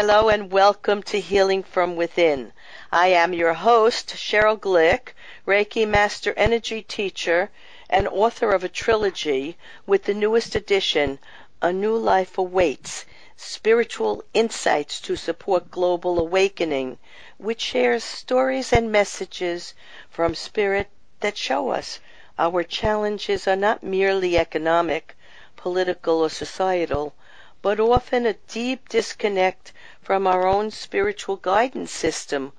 Hello and welcome to Healing from Within. I am your host, Sheryl Glick, Reiki Master Energy Teacher and author of a trilogy with the newest edition, A New Life Awaits Spiritual Insights to Support Global Awakening, which shares stories and messages from Spirit that show us our challenges are not merely economic, political, or societal, but often a deep disconnect from our own spiritual guidance system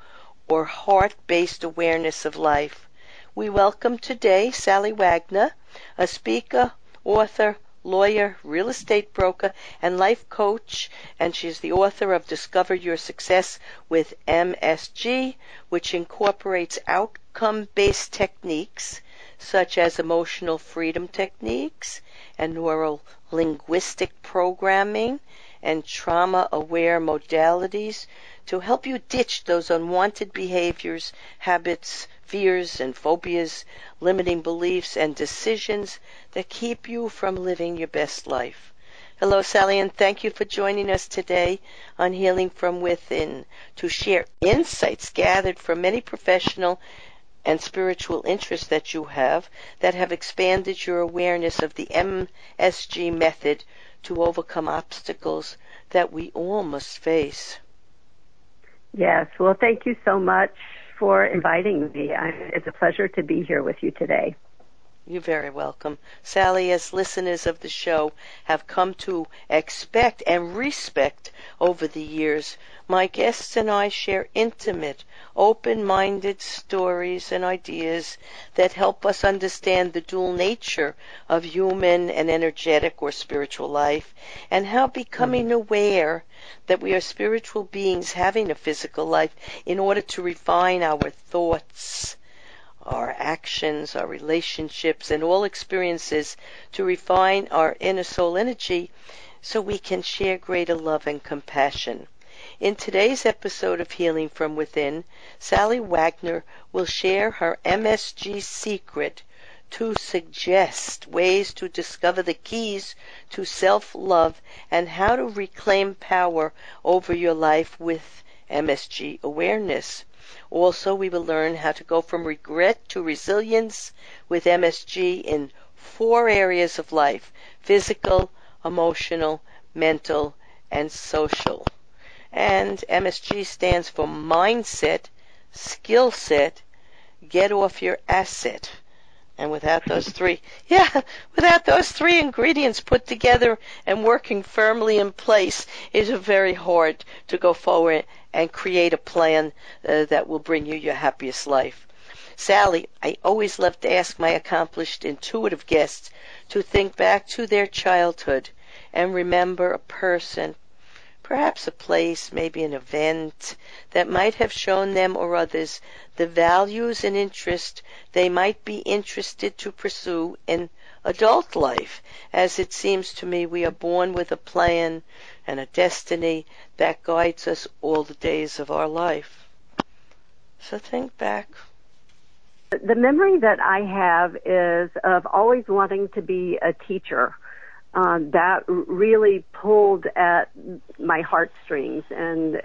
or heart based awareness of life. We welcome today Sallie Wagner, a speaker, author, lawyer, real estate broker, and life coach, and she's the author of Discover Your Success with MSG, which incorporates outcome based techniques such as emotional freedom techniques and neuro linguistic programming and trauma aware modalities to help you ditch those unwanted behaviors, habits, fears, and phobias, limiting beliefs, and decisions that keep you from living your best life. Hello, Sallie, and thank you for joining us today on Healing from Within to share insights gathered from many professional and spiritual interests that you have that have expanded your awareness of the MSG method to overcome obstacles that we all must face. Yes, well, thank you so much for inviting me. it's a pleasure to be here with you today. You're very welcome. Sallie, as listeners of the show have come to expect and respect over the years, my guests and I share intimate, open minded stories and ideas that help us understand the dual nature of human and energetic or spiritual life, and how becoming mm-hmm. aware that we are spiritual beings having a physical life in order to refine our thoughts, our actions, our relationships, and all experiences to refine our inner soul energy so we can share greater love and compassion. In today's episode of Healing from Within, Sallie Wagner will share her MSG secret to suggest ways to discover the keys to self love and how to reclaim power over your life with MSG awareness. Also, we will learn how to go from regret to resilience with MSG in four areas of life physical, emotional, mental, and social. And MSG stands for mindset, skill set, get off your asset. And without those three, yeah, without those three ingredients put together and working firmly in place, it's very hard to go forward and create a plan uh, that will bring you your happiest life. Sallie, I always love to ask my accomplished intuitive guests to think back to their childhood and remember a person, perhaps a place, maybe an event, that might have shown them or others the values and interest they might be interested to pursue in adult life, as it seems to me we are born with a plan and a destiny that guides us all the days of our life. So think back. The memory that I have is of always wanting to be a teacher uh, that really pulled at my heartstrings, and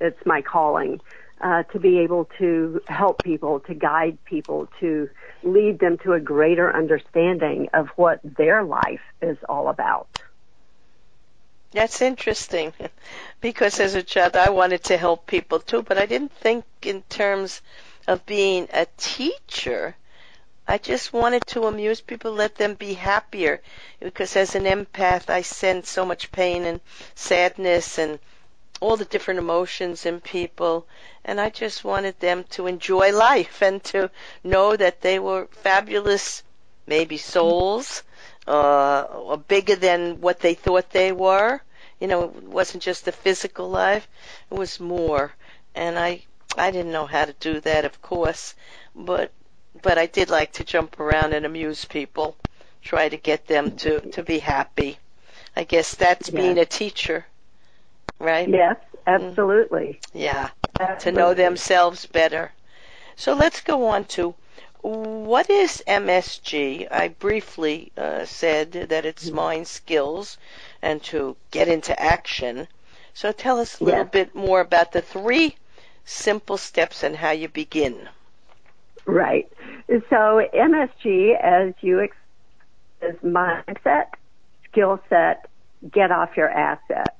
it's my calling uh, to be able to help people, to guide people, to lead them to a greater understanding of what their life is all about. That's interesting because as a child I wanted to help people too, but I didn't think in terms of being a teacher. I just wanted to amuse people, let them be happier. Because as an empath, I sense so much pain and sadness and all the different emotions in people. And I just wanted them to enjoy life and to know that they were fabulous, maybe souls, uh, or bigger than what they thought they were. You know, it wasn't just the physical life, it was more. And I, I didn't know how to do that, of course, but but I did like to jump around and amuse people, try to get them to, to be happy. I guess that's yes. being a teacher, right? Yes, absolutely. Yeah, absolutely. to know themselves better. So let's go on to what is MSG? I briefly uh, said that it's mm-hmm. mind skills and to get into action. So tell us a little bit more about the three simple steps and how you begin. Right. So MSG, as you ex- is mindset, skill set, get off your asset.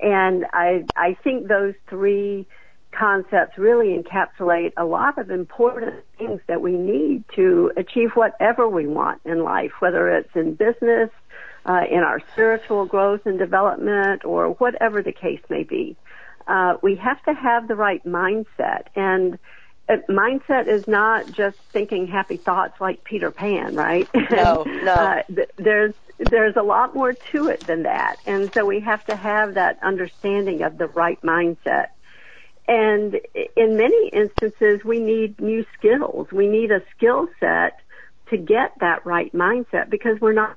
And I, I think those three concepts really encapsulate a lot of important things that we need to achieve whatever we want in life, whether it's in business, uh, in our spiritual growth and development, or whatever the case may be. Uh, we have to have the right mindset and mindset is not just thinking happy thoughts like Peter Pan, right? No, no. uh, th- there's there's a lot more to it than that, and so we have to have that understanding of the right mindset. And in many instances, we need new skills. We need a skill set to get that right mindset because we're not.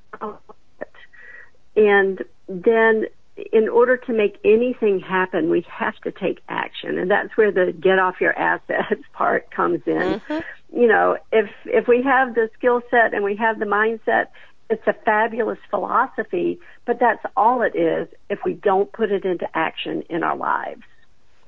And then in order to make anything happen, we have to take action. And that's where the get off your assets part comes in. Mm-hmm. You know, if, if we have the skill set and we have the mindset, it's a fabulous philosophy, but that's all it is if we don't put it into action in our lives.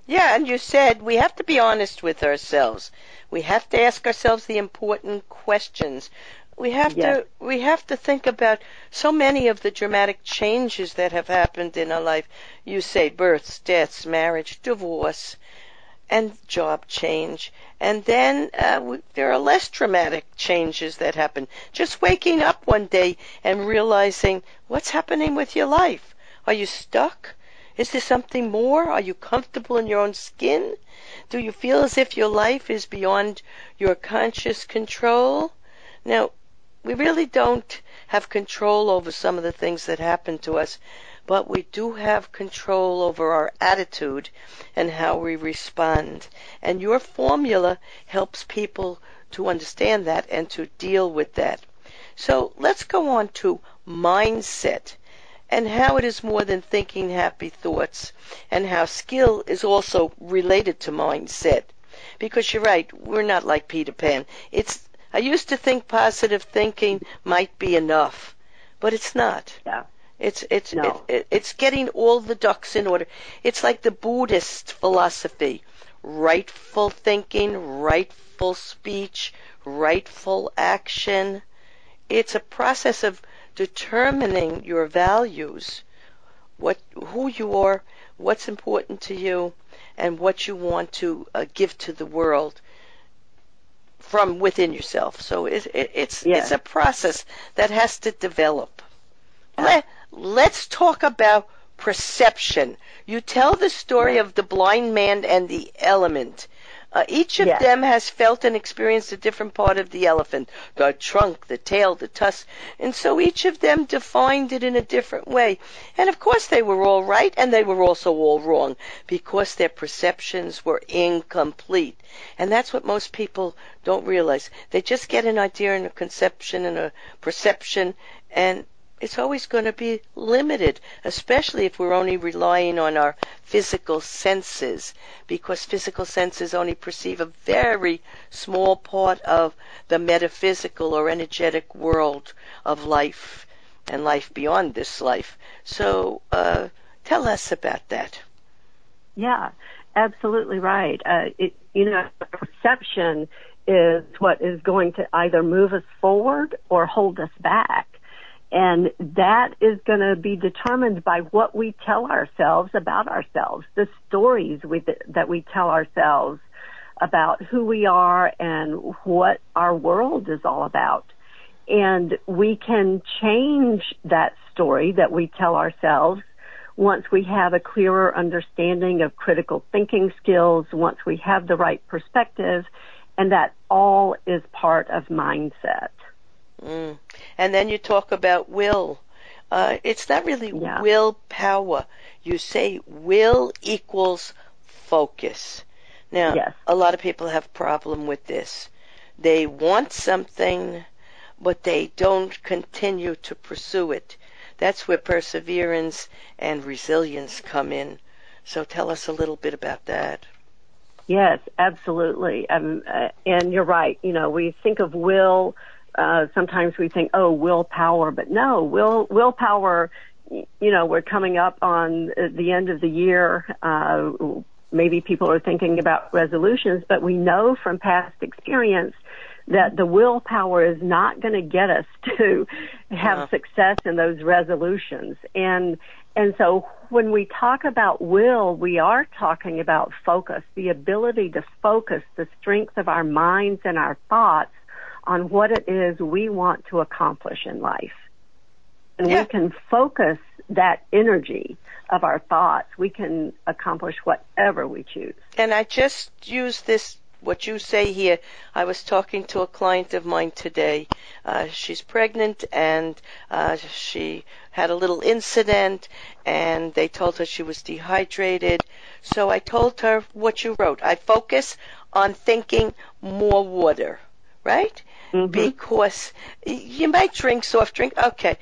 Yeah, and you said we have to be honest with ourselves. We have to ask ourselves the important questions. We have Yes. to we have to think about so many of the dramatic changes that have happened in our life. You say births, deaths, marriage, divorce, and job change. And then uh, w- there are less dramatic changes that happen. Just waking up one day and realizing what's happening with your life. Are you stuck? Is there something more? Are you comfortable in your own skin? Do you feel as if your life is beyond your conscious control? Now, we really don't have control over some of the things that happen to us, but we do have control over our attitude and how we respond. And your formula helps people to understand that and to deal with that. So let's go on to mindset and how it is more than thinking happy thoughts and how skill is also related to mindset. Because you're right, we're not like Peter Pan. It's I used to think positive thinking might be enough, but it's not. Yeah. It's it's No. it, it, it's getting all the ducks in order. It's like the Buddhist philosophy: rightful thinking, rightful speech, rightful action. It's a process of determining your values, what who you are, what's important to you, and what you want to uh, give to the world from within yourself. So it, it, it's Yeah. it's a process that has to develop. Let, let's talk about perception. You tell the story of the blind man and the element. Uh, each of Yes. them has felt and experienced a different part of the elephant the trunk, the tail, the tusk. And so each of them defined it in a different way. And of course, they were all right and they were also all wrong because their perceptions were incomplete. And that's what most people don't realize. They just get an idea and a conception and a perception, and it's always going to be limited, especially if we're only relying on our physical senses, because physical senses only perceive a very small part of the metaphysical or energetic world of life and life beyond this life. So, uh, tell us about that. Yeah, absolutely right. Uh, it, you know, perception is what is going to either move us forward or hold us back. And that is going to be determined by what we tell ourselves about ourselves, the stories we, that we tell ourselves about who we are and what our world is all about. And we can change that story that we tell ourselves once we have a clearer understanding of critical thinking skills, once we have the right perspective, and that all is part of mindset. Mm. And then you talk about will. Uh, it's not really Yeah. willpower. You say will equals focus. Now, Yes. a lot of people have problem with this. They want something, but they don't continue to pursue it. That's where perseverance and resilience come in. So tell us a little bit about that. Yes, absolutely. Um, uh, and you're right. You know, we think of will. Uh, sometimes we think, oh, willpower, but no, will willpower you know, we're coming up on the end of the year. Uh, maybe people are thinking about resolutions, but we know from past experience that the willpower is not going to get us to have yeah. success in those resolutions. And and so when we talk about will, we are talking about focus, the ability to focus the strength of our minds and our thoughts on what it is we want to accomplish in life. And yeah. we can focus that energy of our thoughts. We can accomplish whatever we choose. And I just use this what you say here. I was talking to a client of mine today. Uh, she's pregnant and uh, she had a little incident and they told her she was dehydrated. So I told her what you wrote. I focus on thinking more water, right? Mm-hmm. Because you might drink soft drink, okay,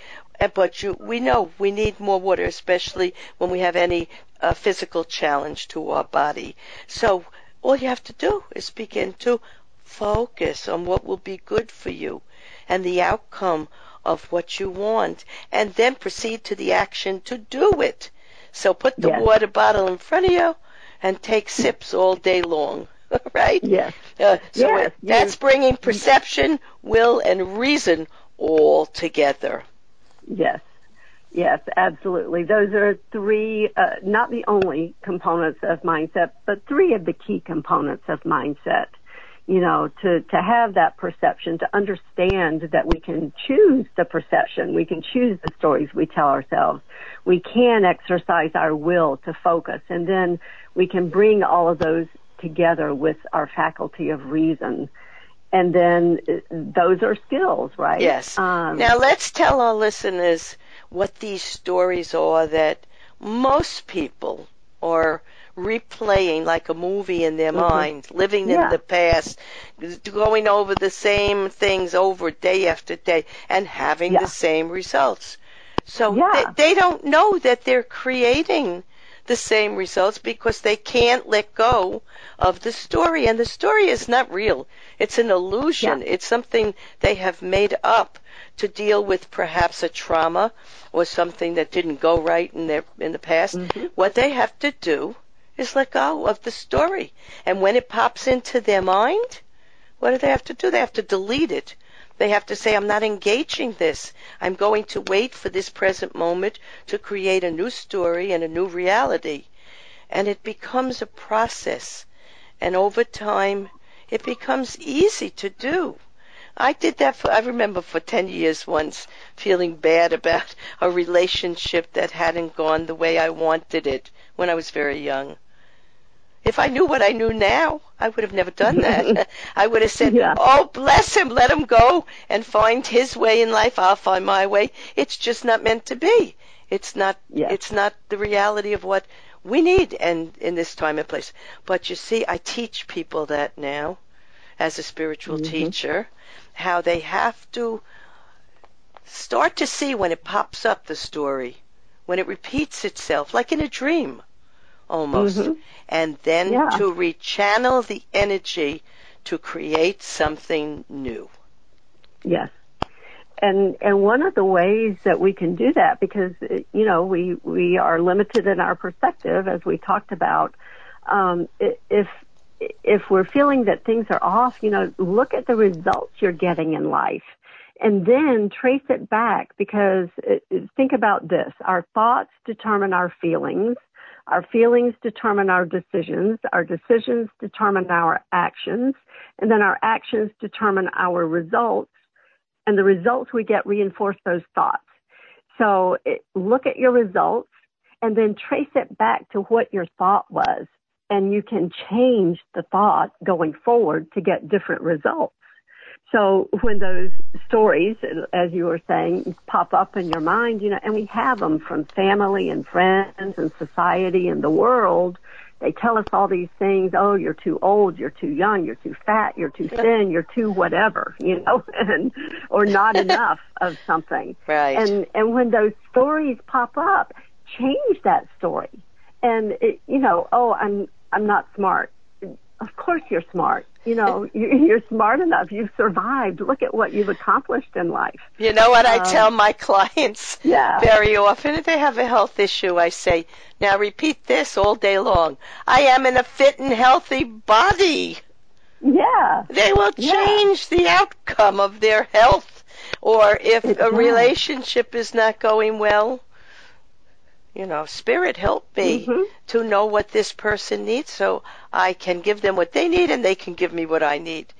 but you, we know we need more water, especially when we have any uh, physical challenge to our body. So all you have to do is begin to focus on what will be good for you and the outcome of what you want, and then proceed to the action to do it. So put the yes. water bottle in front of you and take sips all day long. right? Yes. Uh, so yes, it, that's bringing perception, will, and reason all together. Yes. Yes, absolutely. Those are three, uh, not the only components of mindset, but three of the key components of mindset. You know, to, to have that perception, to understand that we can choose the perception, we can choose the stories we tell ourselves. We can exercise our will to focus, and then we can bring all of those together with our faculty of reason and then those are skills, right? Yes. Um, now let's tell our listeners what these stories are that most people are replaying like a movie in their mm-hmm. mind, living yeah. in the past, going over the same things over day after day and having yeah. the same results. So yeah. they, they don't know that they're creating the same results because they can't let go of the story. And the story is not real. It's an illusion. Yeah. It's something they have made up to deal with perhaps a trauma or something that didn't go right in their in the past. Mm-hmm. What they have to do is let go of the story. And when it pops into their mind, what do they have to do? They have to delete it. They have to say, I'm not engaging this. I'm going to wait for this present moment to create a new story and a new reality. And it becomes a process. And over time, it becomes easy to do. I did that for, I remember for 10 years once feeling bad about a relationship that hadn't gone the way I wanted it when I was very young. If I knew what I knew now, I would have never done that. I would have said, yeah. "Oh, bless him, let him go and find his way in life. I'll find my way." It's just not meant to be. It's not. It's not the reality of what we need and in this time and place. But you see, I teach people that now, as a spiritual mm-hmm. teacher, how they have to start to see when it pops up the story, when it repeats itself, like in a dream almost, mm-hmm. and then yeah. to rechannel the energy to create something new. Yes. And and one of the ways that we can do that because you know we we are limited in our perspective as we talked about um, if if we're feeling that things are off, you know, look at the results you're getting in life and then trace it back because it, think about this. Our thoughts determine our feelings our feelings determine our decisions. Our decisions determine our actions. And then our actions determine our results. And the results we get reinforce those thoughts. So it, look at your results and then trace it back to what your thought was. And you can change the thought going forward to get different results. So when those stories, as you were saying, pop up in your mind, you know, and we have them from family and friends and society and the world, they tell us all these things. Oh, you're too old, you're too young, you're too fat, you're too thin, you're too whatever, you know, and or not enough of something. Right. And and when those stories pop up, change that story. And it, you know, oh, I'm I'm not smart. Of course you're smart you know, you're smart enough. You've survived. Look at what you've accomplished in life. You know what I um, tell my clients yeah. very often? If they have a health issue, I say, now repeat this all day long. I am in a fit and healthy body. Yeah. They will change yeah. the outcome of their health. Or if it a does. relationship is not going well, you know, Spirit help me mm-hmm. to know what this person needs so I can give them what they need and they can give me what I need.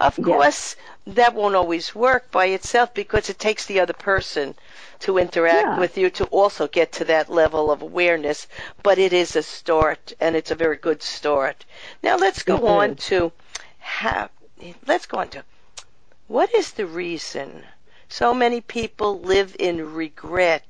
Of yes. course, that won't always work by itself because it takes the other person to interact yeah. with you to also get to that level of awareness, but it is a start and it's a very good start. Now let's go mm-hmm. on to have, let's go on to what is the reason so many people live in regret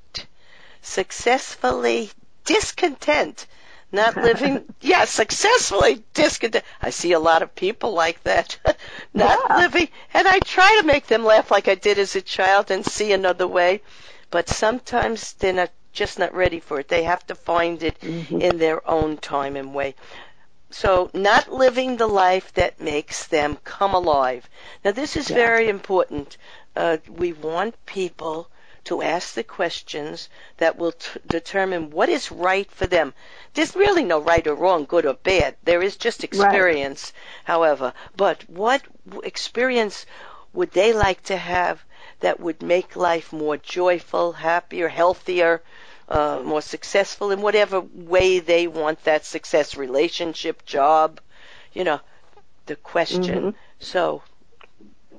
successfully discontent, not living, yeah, successfully discontent. I see a lot of people like that, not yeah. living, and I try to make them laugh like I did as a child and see another way, but sometimes they're not just not ready for it. They have to find it mm-hmm. in their own time and way. So, not living the life that makes them come alive. Now, this is yeah. very important. Uh, we want people to ask the questions that will t- determine what is right for them. There's really no right or wrong, good or bad. There is just experience, right. however. But what experience would they like to have that would make life more joyful, happier, healthier, uh, more successful in whatever way they want that success, relationship, job, you know, the question. Mm-hmm. So,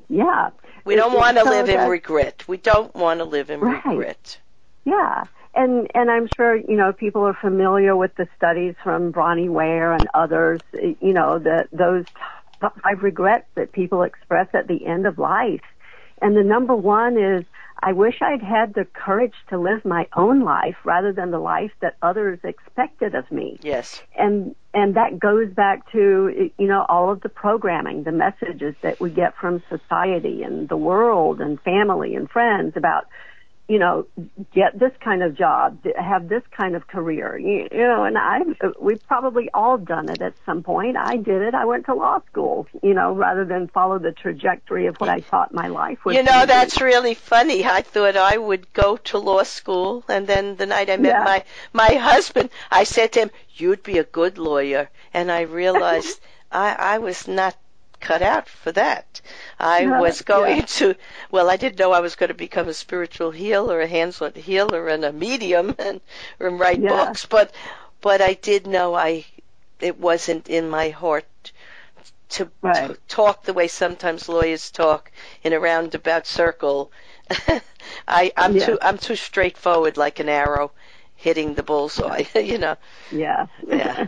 yeah, we don't want to so live in regret. We don't want to live in right. regret. Yeah. And and I'm sure you know people are familiar with the studies from Bronnie Ware and others. You know that those five regrets that people express at the end of life, and the number one is I wish I'd had the courage to live my own life rather than the life that others expected of me. Yes. And and that goes back to you know all of the programming, the messages that we get from society and the world and family and friends about you know, get this kind of job, have this kind of career, you, you know, and I, we've probably all done it at some point. I did it. I went to law school, you know, rather than follow the trajectory of what I thought my life was. You know, that's really funny. I thought I would go to law school, and then the night I met yeah. my my husband, I said to him, "You'd be a good lawyer," and I realized I I was not cut out for that. I was going yeah. to, well, I didn't know I was going to become a spiritual healer, a hands-on healer, and a medium, and, and write yeah. books. But, but I did know I, it wasn't in my heart to, right. to talk the way sometimes lawyers talk in a roundabout circle. I, I'm yeah. too, I'm too straightforward, like an arrow hitting the bullseye. you know. Yeah. yeah.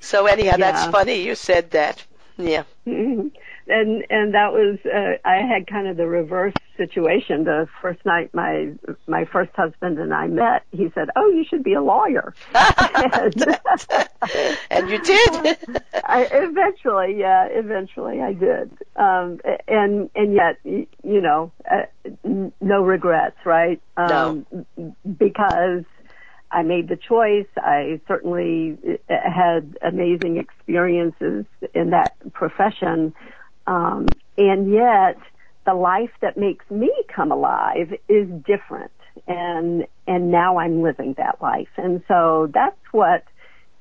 So anyhow, that's funny you said that. Yeah. Mm-hmm. And and that was uh, I had kind of the reverse situation. The first night my my first husband and I met, he said, "Oh, you should be a lawyer." and, and you did. I eventually, yeah, eventually I did. Um, and and yet, you know, uh, no regrets, right? Um, no. Because I made the choice. I certainly uh, had amazing experiences in that profession. Um, and yet the life that makes me come alive is different. And, and now I'm living that life. And so that's what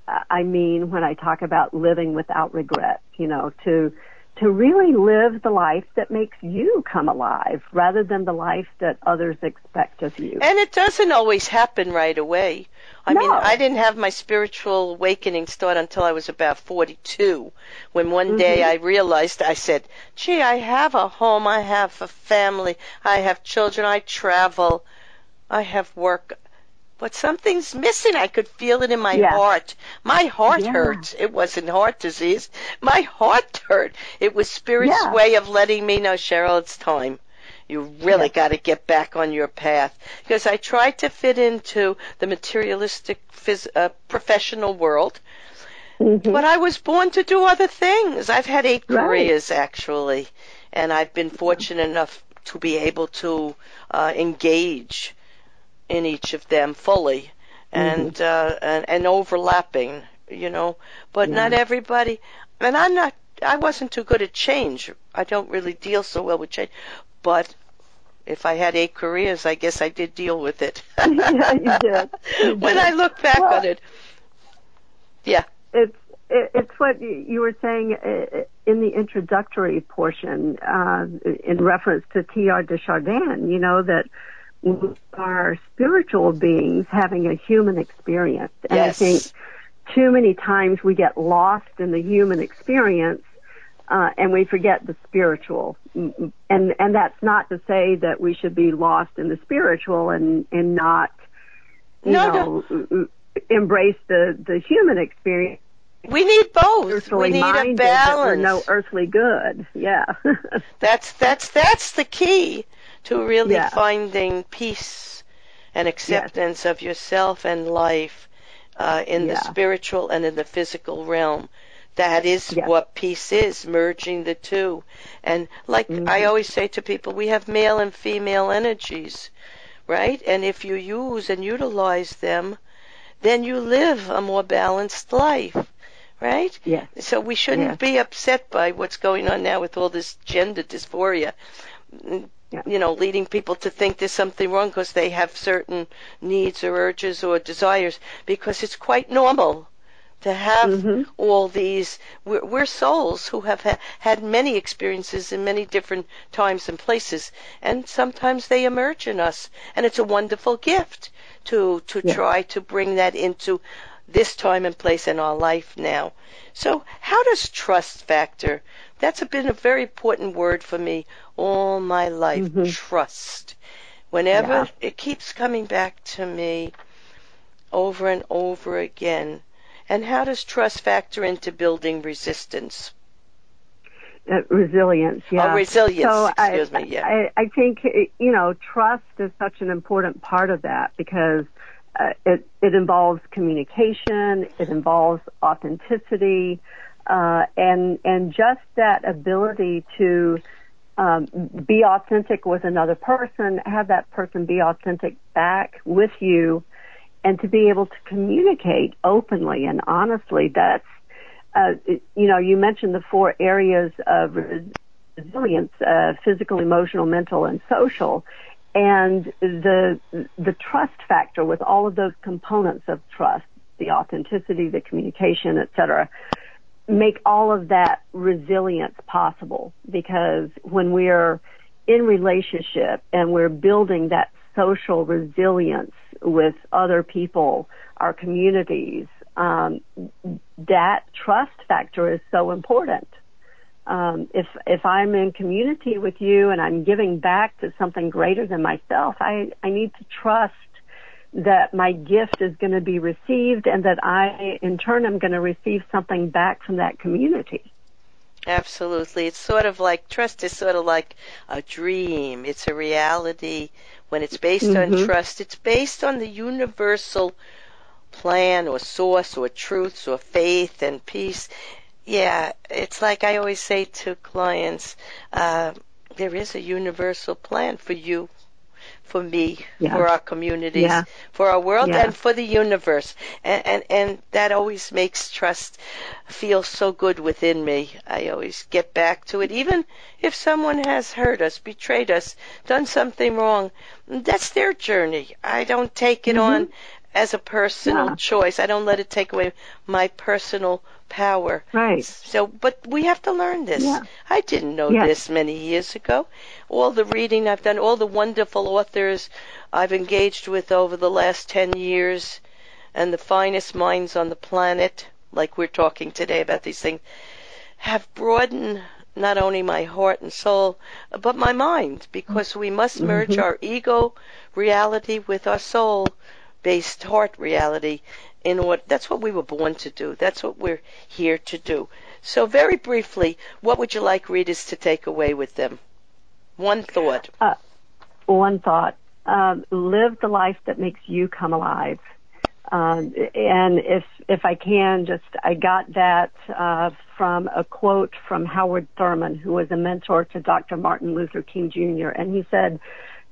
I mean when I talk about living without regret, you know, to, to really live the life that makes you come alive rather than the life that others expect of you. And it doesn't always happen right away. I no. mean, I didn't have my spiritual awakening start until I was about 42, when one mm-hmm. day I realized, I said, gee, I have a home, I have a family, I have children, I travel, I have work but something's missing. I could feel it in my yeah. heart. My heart yeah. hurts. It wasn't heart disease. My heart hurt. It was Spirit's yeah. way of letting me know, Sheryl, it's time. You really got to get back on your path. Because I tried to fit into the materialistic phys- uh, professional world. Mm-hmm. But I was born to do other things. I've had eight right. careers actually, and I've been fortunate enough to be able to uh, engage in each of them fully and mm-hmm. uh, and, and overlapping, you know. But yeah. not everybody. And I'm not I wasn't too good at change. I don't really deal so well with change, but if I had eight careers, I guess I did deal with it. yeah, you did. You when. I look back Well, on it, yeah, it's it, it's what you were saying uh, in the introductory portion uh, in reference to Teilhard de Chardin. You know that we are spiritual beings having a human experience, and yes, I think too many times we get lost in the human experience. Uh, and we forget the spiritual, and and that's not to say that we should be lost in the spiritual and and not, you No, know, embrace the the human experience we need both. earthly We need minded a balance. no earthly good. Yeah. That's that's that's the key to really Yeah. finding peace and acceptance of yourself and life uh, in the spiritual and in the physical realm. That is Yeah. what peace is, merging the two. And like Mhm. I always say to people, we have male and female energies, right? And if you use and utilize them, then you live a more balanced life, right? yes. So we shouldn't Yes. be upset by what's going on now with all this gender dysphoria. Yeah. You know, leading people to think there's something wrong because they have certain needs or urges or desires because it's quite normal to have Mhm. all these. We're, we're souls who have ha- had many experiences in many different times and places, and sometimes they emerge in us, and it's a wonderful gift to to Yeah. try to bring that into this time and place in our life now. So, how does trust factor? That's been a very important word for me all my life. Mhm. Trust. Whenever Yeah. it keeps coming back to me over and over again. And how does trust factor into building resistance? Uh, resilience. Yeah. Oh, resilience, So excuse I, me, yeah. I, I think you know trust is such an important part of that because uh, it it involves communication, it involves authenticity, uh, and and just that ability to um, be authentic with another person, have that person be authentic back with you, and to be able to communicate openly and honestly. That's uh, you know, you mentioned the four areas of resilience, uh, physical, emotional, mental, and social. And the, the trust factor with all of those components of trust, the authenticity, the communication, et cetera, make all of that resilience possible because when we're in relationship and we're building that social resilience with other people, our communities, um, that trust factor is so important. Um, if if I'm in community with you and I'm giving back to something greater than myself, I I need to trust that my gift is going to be received and that I in turn am going to receive something back from that community. Absolutely. It's sort of like trust is sort of like a dream. It's a reality. When it's based on Mhm. trust, it's based on the universal plan or source or truths or faith and peace. Yeah, it's like I always say to clients, uh, there is a universal plan for you, for me, Yeah. for our communities, Yeah. for our world, Yeah. and for the universe. And, and and that always makes trust feel so good within me. I always get back to it, even if someone has hurt us, betrayed us, done something wrong. That's their journey. I don't take it Mhm. on as a personal Yeah. choice. I don't let it take away my personal power. Right. So, but we have to learn this. Yeah. I didn't know Yeah. this many years ago. All the reading I've done, all the wonderful authors I've engaged with over the last 10 years, and the finest minds on the planet, like we're talking today about these things, have broadened not only my heart and soul, but my mind, because we must merge Mhm. our ego reality with our soul based heart reality in order that's what we were born to do that's what we're here to do so very briefly what would you like readers to take away with them one thought One thought: um, live the life that makes you come alive. Um, and if if I can, just I got that uh, from a quote from Howard Thurman, who was a mentor to Dr. Martin Luther King Jr. And he said,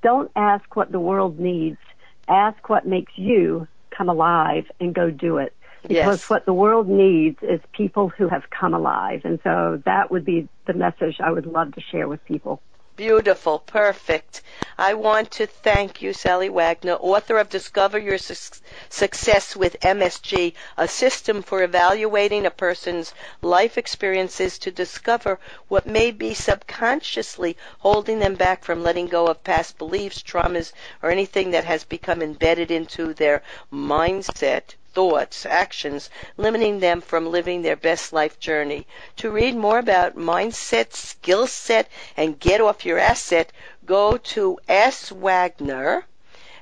"Don't ask what the world needs. Ask what makes you come alive, and go do it. Because Yes. what the world needs is people who have come alive. And so that would be the message I would love to share with people. Beautiful, perfect. I want to thank you, Sallie Wagner, author of Discover Your Su- Success with MSG, a system for evaluating a person's life experiences to discover what may be subconsciously holding them back from letting go of past beliefs, traumas, or anything that has become embedded into their mindset thoughts, actions, limiting them from living their best life journey. To read more about mindset, skill set, and get off your asset, go to S. Wagner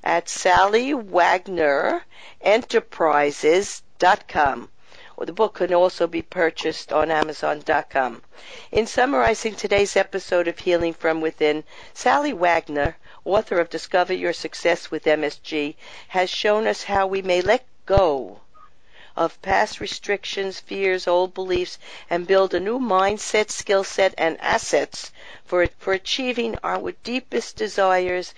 at Sallie Wagner Enterprises.com. Or the book can also be purchased on Amazon.com. In summarizing today's episode of Healing from Within, Sallie Wagner, author of Discover Your Success with MSG, has shown us how we may let go of past restrictions, fears, old beliefs, and build a new mindset, skill set, and assets for, for achieving our deepest desires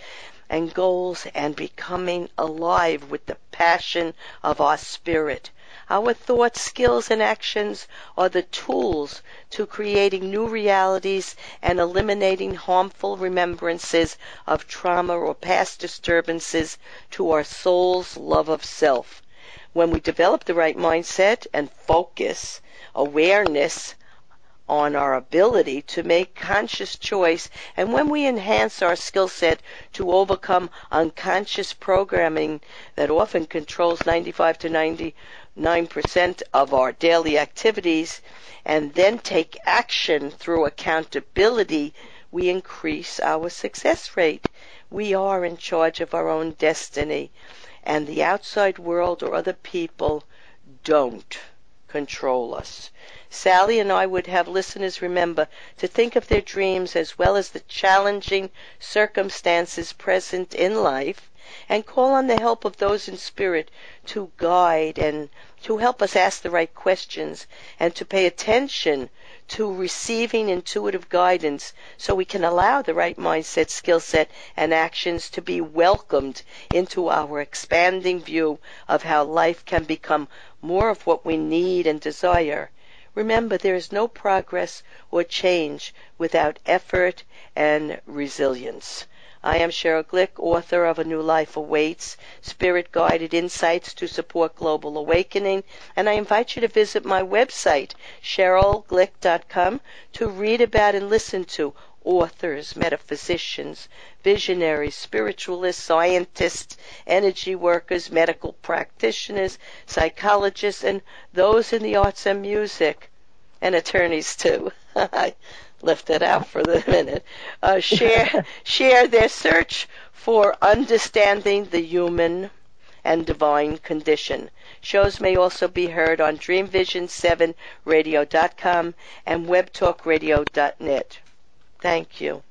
and goals and becoming alive with the passion of our spirit. Our thoughts, skills, and actions are the tools to creating new realities and eliminating harmful remembrances of trauma or past disturbances to our soul's love of self. When we develop the right mindset and focus, awareness on our ability to make conscious choice, and when we enhance our skill set to overcome unconscious programming that often controls 95 to 99% of our daily activities, and then take action through accountability, we increase our success rate. We are in charge of our own destiny, and the outside world or other people don't control us. Sallie and I would have listeners remember to think of their dreams as well as the challenging circumstances present in life and call on the help of those in spirit to guide and to help us ask the right questions and to pay attention to receiving intuitive guidance so we can allow the right mindset, skill set, and actions to be welcomed into our expanding view of how life can become more of what we need and desire. Remember, there is no progress or change without effort and resilience. I am Sheryl Glick, author of A New Life Awaits, Spirit Guided Insights to Support Global Awakening, and I invite you to visit my website, SherylGlick.com, to read about and listen to authors, metaphysicians, visionaries, spiritualists, scientists, energy workers, medical practitioners, psychologists, and those in the arts and music, and attorneys too. Left that out for the minute. Uh, share share their search for understanding the human and divine condition. Shows may also be heard on DreamVision7Radio.com and WebTalkRadio.net. Thank you.